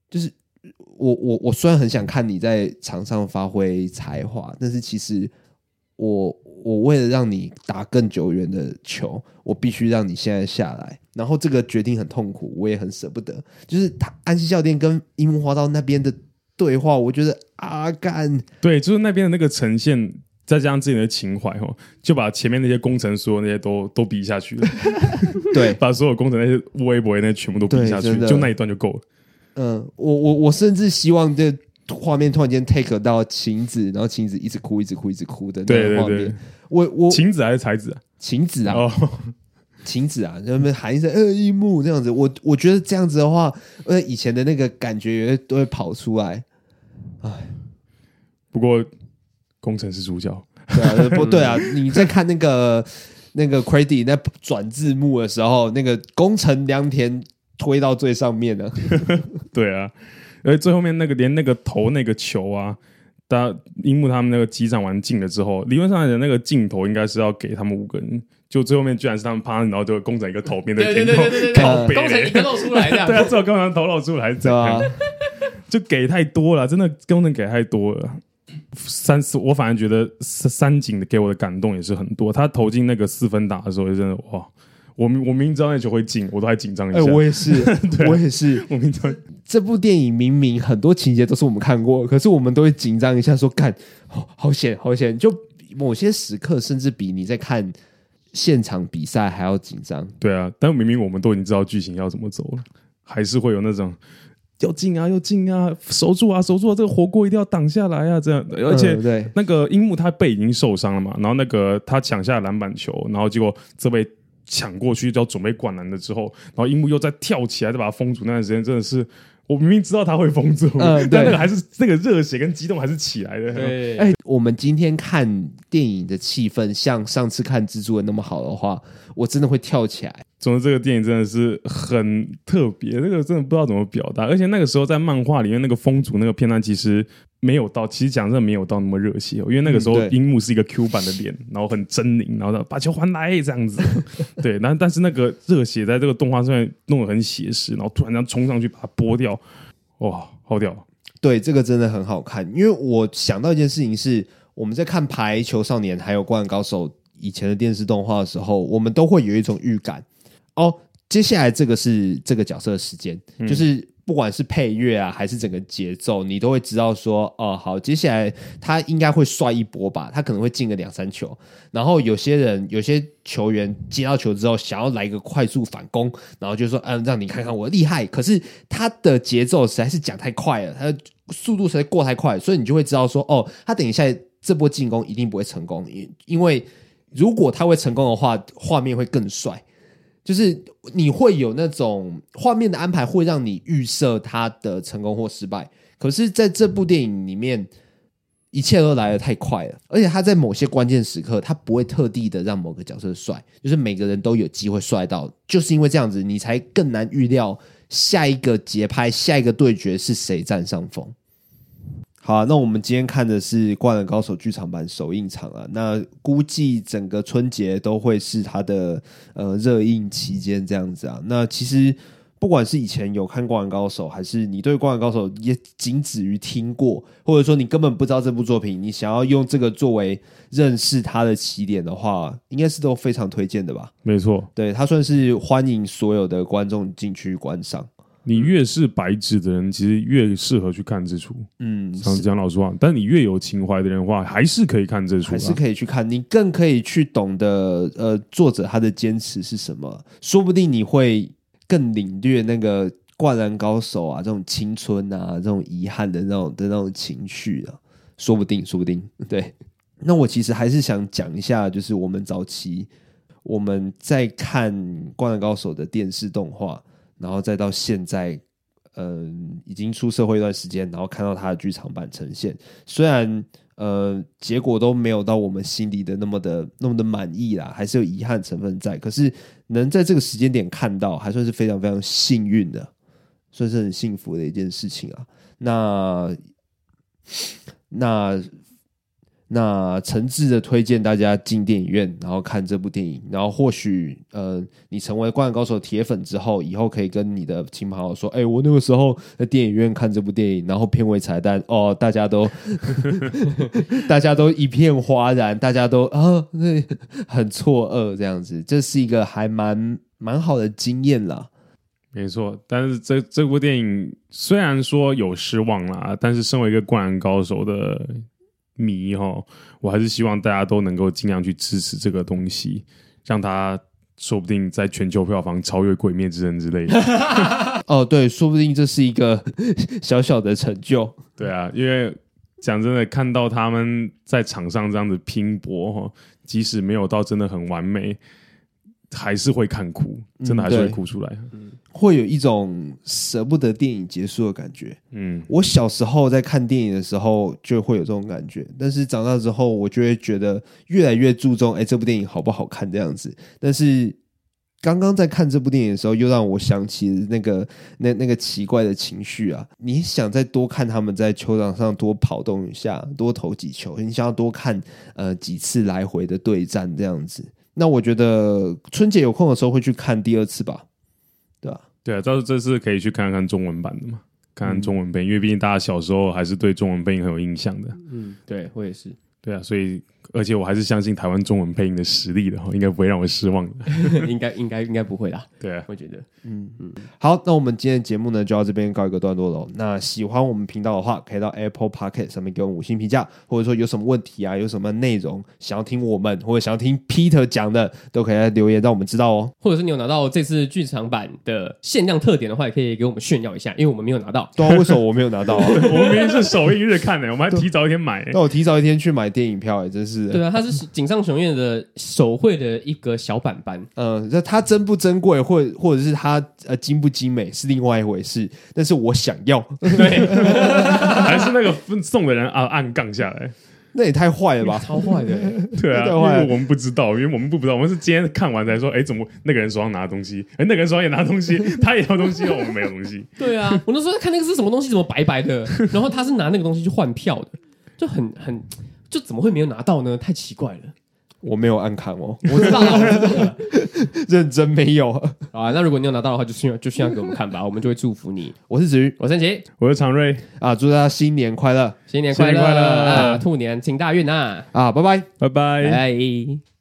Speaker 1: 就是。我我我虽然很想看你在场上发挥才华，但是其实我我为了让你打更久远的球，我必须让你现在下来。然后这个决定很痛苦，我也很舍不得。就是他安西教练跟樱木花道那边的对话，我觉得啊干，
Speaker 3: 对，就是那边的那个呈现，再加上自己的情怀哦，就把前面那些工程所那些都都比下去了。
Speaker 1: 对，
Speaker 3: 把所有工程那些微博那些全部都比下去，就那一段就够了。
Speaker 1: 嗯，我我我甚至希望这画面突然间 take 到晴子，然后晴子一直哭，一直哭，一直哭的那个画面。我我
Speaker 3: 晴子还是才子啊？
Speaker 1: 晴子啊，晴、oh. 子啊，他们喊一声“呃樱木”这样子。我我觉得这样子的话，呃，以前的那个感觉都会跑出来。哎，
Speaker 3: 不过工程是主角，
Speaker 1: 对啊，不 对啊，你在看那个那个 credit 那转字幕的时候，那个工程良田。推到最上面了，
Speaker 3: 对啊，而且最后面那个连那个投那个球啊，大樱木他们那个击掌完进了之后，理论上来讲那个镜头应该是要给他们五个人，就最后面居然是他们趴，然后就工整一个头面的镜头，
Speaker 2: 工整一个露出来的，
Speaker 3: 对啊，最后工整头露出来，这样就给太多了，真的工程给太多了。三四，我反而觉得三井的给我的感动也是很多，他投进那个四分打的时候，就真的哇。我明我明明知道那球会进，我都还紧张一下。
Speaker 1: 哎、欸，我也是，啊、我也是。
Speaker 3: 我明知道
Speaker 1: 这部电影明明很多情节都是我们看过，可是我们都会紧张一下说，说干，好险，好险！就某些时刻，甚至比你在看现场比赛还要紧张。
Speaker 3: 对啊，但明明我们都已经知道剧情要怎么走了，还是会有那种要进啊，要进啊，守住啊，守住啊，这个火锅一定要挡下来啊，这样。而且，对那个樱木他背已经受伤了嘛，然后那个他抢下篮板球，然后结果这位。抢过去就要准备灌篮了之后，然后樱木又再跳起来，再把他封住。那段时间真的是，我明明知道他会封住，嗯，但那个还是那个热血跟激动还是起来的。
Speaker 1: 哎、欸，我们今天看电影的气氛，像上次看蜘蛛人那么好的话，我真的会跳起来。
Speaker 3: 总之，这个电影真的是很特别，那个真的不知道怎么表达。而且那个时候在漫画里面，那个风族那个片段其实。没有到，其实讲真的没有到那么热血，因为那个时候樱木是一个 Q 版的脸，嗯、然后很狰狞，然后把球还来这样子，对，但但是那个热血在这个动画上面弄得很写实，然后突然这样冲上去把它剥掉，哇，好屌！
Speaker 1: 对，这个真的很好看，因为我想到一件事情是，我们在看《排球少年》还有《灌篮高手》以前的电视动画的时候，我们都会有一种预感，哦，接下来这个是这个角色的时间，嗯、就是。不管是配乐啊，还是整个节奏，你都会知道说，哦，好，接下来他应该会帅一波吧，他可能会进个两三球。然后有些人，有些球员接到球之后，想要来一个快速反攻，然后就说，嗯，让你看看我厉害。可是他的节奏实在是讲太快了，他的速度实在过太快，所以你就会知道说，哦，他等一下这波进攻一定不会成功，因因为如果他会成功的话，画面会更帅。就是你会有那种画面的安排，会让你预设他的成功或失败。可是，在这部电影里面，一切都来得太快了，而且他在某些关键时刻，他不会特地的让某个角色帅，就是每个人都有机会帅到。就是因为这样子，你才更难预料下一个节拍、下一个对决是谁占上风。好啊，那我们今天看的是《灌篮高手》剧场版首映场啊，那估计整个春节都会是它的呃热映期间这样子啊。那其实不管是以前有看《灌篮高手》，还是你对《灌篮高手》也仅止于听过，或者说你根本不知道这部作品，你想要用这个作为认识它的起点的话，应该是都非常推荐的吧？
Speaker 3: 没错，
Speaker 1: 对，它算是欢迎所有的观众进去观赏。
Speaker 3: 你越是白纸的人，其实越适合去看这出。嗯，讲老实话，但你越有情怀的人的话，还是可以看这出，
Speaker 1: 还是可以去看。你更可以去懂得，呃，作者他的坚持是什么。说不定你会更领略那个灌篮高手啊，这种青春啊，这种遗憾的那种的那种情绪啊。说不定，说不定。对。那我其实还是想讲一下，就是我们早期我们在看灌篮高手的电视动画。然后再到现在，嗯，已经出社会一段时间，然后看到他的剧场版呈现，虽然呃结果都没有到我们心里的那么的那么的满意啦，还是有遗憾成分在。可是能在这个时间点看到，还算是非常非常幸运的，算是很幸福的一件事情啊。那那。那诚挚的推荐大家进电影院，然后看这部电影，然后或许呃，你成为《灌篮高手》铁粉之后，以后可以跟你的亲朋好友说：“哎，我那个时候在电影院看这部电影，然后片尾彩蛋哦，大家都 大家都一片哗然，大家都啊，那很错愕，这样子，这是一个还蛮蛮好的经验啦。
Speaker 3: 没错，但是这这部电影虽然说有失望啦，但是身为一个《灌篮高手》的。迷哈，我还是希望大家都能够尽量去支持这个东西，让它说不定在全球票房超越《鬼灭之刃》之类的。
Speaker 1: 哦，对，说不定这是一个 小小的成就。
Speaker 3: 对啊，因为讲真的，看到他们在场上这样子拼搏哈，即使没有到真的很完美。还是会看哭，真的还是会哭出来，
Speaker 1: 嗯，会有一种舍不得电影结束的感觉。嗯，我小时候在看电影的时候就会有这种感觉，但是长大之后，我就会觉得越来越注重，哎，这部电影好不好看这样子。但是刚刚在看这部电影的时候，又让我想起那个那那个奇怪的情绪啊！你想再多看他们在球场上多跑动一下，多投几球，你想要多看呃几次来回的对战这样子。那我觉得春节有空的时候会去看第二次吧，对吧？
Speaker 3: 对啊，倒是这次可以去看看中文版的嘛，看看中文配音，嗯，因为毕竟大家小时候还是对中文配音很有印象的。
Speaker 2: 嗯，对，我也是。
Speaker 3: 对啊，所以。而且我还是相信台湾中文配音的实力的，应该不会让我失望 的。
Speaker 2: 应该应该应该不会啦。
Speaker 3: 对啊，
Speaker 2: 我觉得，
Speaker 1: 嗯嗯。好，那我们今天的节目呢，就到这边告一个段落了。那喜欢我们频道的话，可以到 Apple Podcast 上面给我们五星评价，或者说有什么问题啊，有什么内容想要听我们或者想要听 Peter 讲的，都可以来留言让我们知道哦。
Speaker 2: 或者是你有拿到这次剧场版的限量特点的话，也可以给我们炫耀一下，因为我们没有拿到。
Speaker 1: 对啊，为什么我没有拿到啊？
Speaker 3: 我们明天是首映日看的，我们还提早一天买。
Speaker 1: 那我提早一天去买电影票，哎，真是。
Speaker 2: 对啊，他是。井上雄彦的手绘的一个小板板，
Speaker 1: 嗯，那它珍不珍贵，或者或者是它呃精不精美是另外一回事。但是我想要，对，
Speaker 3: 还是那个送的人啊按杠下来，
Speaker 1: 那也太坏了吧，
Speaker 2: 超坏的，
Speaker 3: 对啊，因为我们不知道，因为我们不知道，我们是今天看完才说，哎，怎么那个人手上拿东西，哎，那个人手上也拿东西，他也要东西，我们没有东西。
Speaker 2: 对啊，我那时候在看那个是什么东西，怎么白白的，然后他是拿那个东西去换票的，就很很。就怎么会没有拿到呢？太奇怪了，
Speaker 1: 我没有暗看哦，
Speaker 2: 我知道，了
Speaker 1: 认真没有
Speaker 2: 啊。那如果你有拿到的话，就需要就炫耀给我们看吧，我们就会祝福你。
Speaker 1: 我是子瑜，
Speaker 2: 我是陈奇，
Speaker 3: 我是常瑞
Speaker 1: 啊，祝大家新年快乐，
Speaker 2: 新年快乐，快乐啊！兔年行大运呐！
Speaker 1: 啊，拜拜，
Speaker 3: 拜拜，
Speaker 2: 拜。